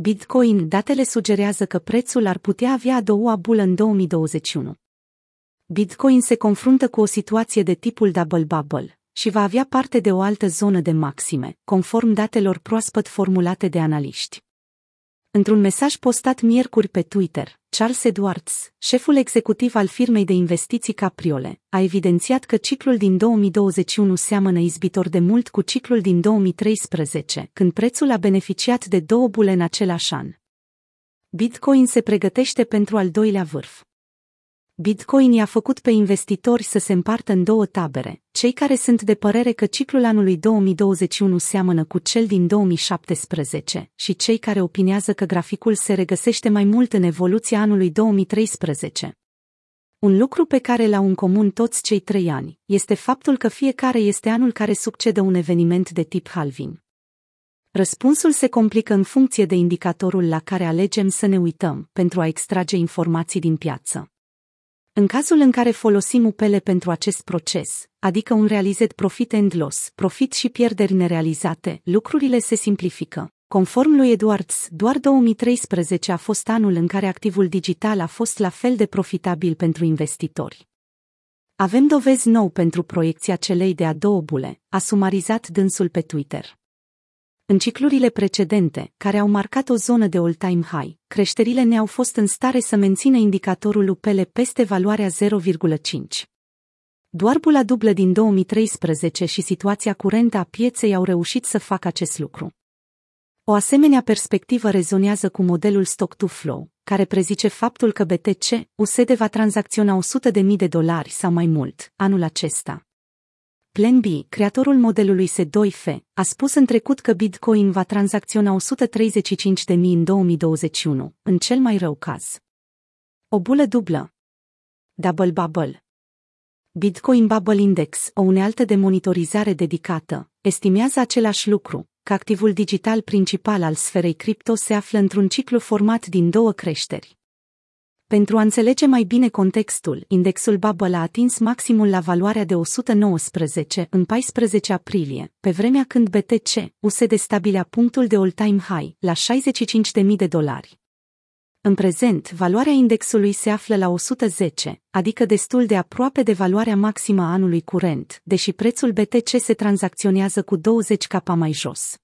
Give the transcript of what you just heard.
Bitcoin, datele sugerează că prețul ar putea avea a doua bulă în 2021. Bitcoin se confruntă cu o situație de tipul double bubble și va avea parte de o altă zonă de maxime, conform datelor proaspăt formulate de analiști. Într-un mesaj postat miercuri pe Twitter, Charles Edwards, șeful executiv al firmei de investiții Capriole, a evidențiat că ciclul din 2021 seamănă izbitor de mult cu ciclul din 2013, când prețul a beneficiat de două bule în același an. Bitcoin se pregătește pentru al doilea vârf. Bitcoin i-a făcut pe investitori să se împartă în două tabere, cei care sunt de părere că ciclul anului 2021 seamănă cu cel din 2017 și cei care opinează că graficul se regăsește mai mult în evoluția anului 2013. Un lucru pe care l-au în comun toți cei trei ani este faptul că fiecare este anul care succedă un eveniment de tip halving. Răspunsul se complică în funcție de indicatorul la care alegem să ne uităm pentru a extrage informații din piață. În cazul în care folosim upele pentru acest proces, adică un realizat profit and loss, profit și pierderi nerealizate, lucrurile se simplifică. Conform lui Edwards, doar 2013 a fost anul în care activul digital a fost la fel de profitabil pentru investitori. Avem dovezi nou pentru proiecția celei de-a două bule, a sumarizat dânsul pe Twitter. În ciclurile precedente, care au marcat o zonă de all-time high, creșterile ne-au fost în stare să mențină indicatorul UPL peste valoarea 0,5. Doar bula dublă din 2013 și situația curentă a pieței au reușit să facă acest lucru. O asemenea perspectivă rezonează cu modelul stock-to-flow, care prezice faptul că BTC, USD va tranzacționa 100.000 de dolari sau mai mult anul acesta. Plan B, creatorul modelului S2F, a spus în trecut că Bitcoin va tranzacționa 135.000 în 2021, în cel mai rău caz. O bulă dublă. Double Bubble. Bitcoin Bubble Index, o unealtă de monitorizare dedicată, estimează același lucru, că activul digital principal al sferei cripto se află într-un ciclu format din două creșteri. Pentru a înțelege mai bine contextul, indexul Bubble a atins maximul la valoarea de 119 în 14 aprilie, pe vremea când BTC, USD stabilea punctul de all-time high, la 65.000 de dolari. În prezent, valoarea indexului se află la 110, adică destul de aproape de valoarea maximă a anului curent, deși prețul BTC se tranzacționează cu 20 capa mai jos.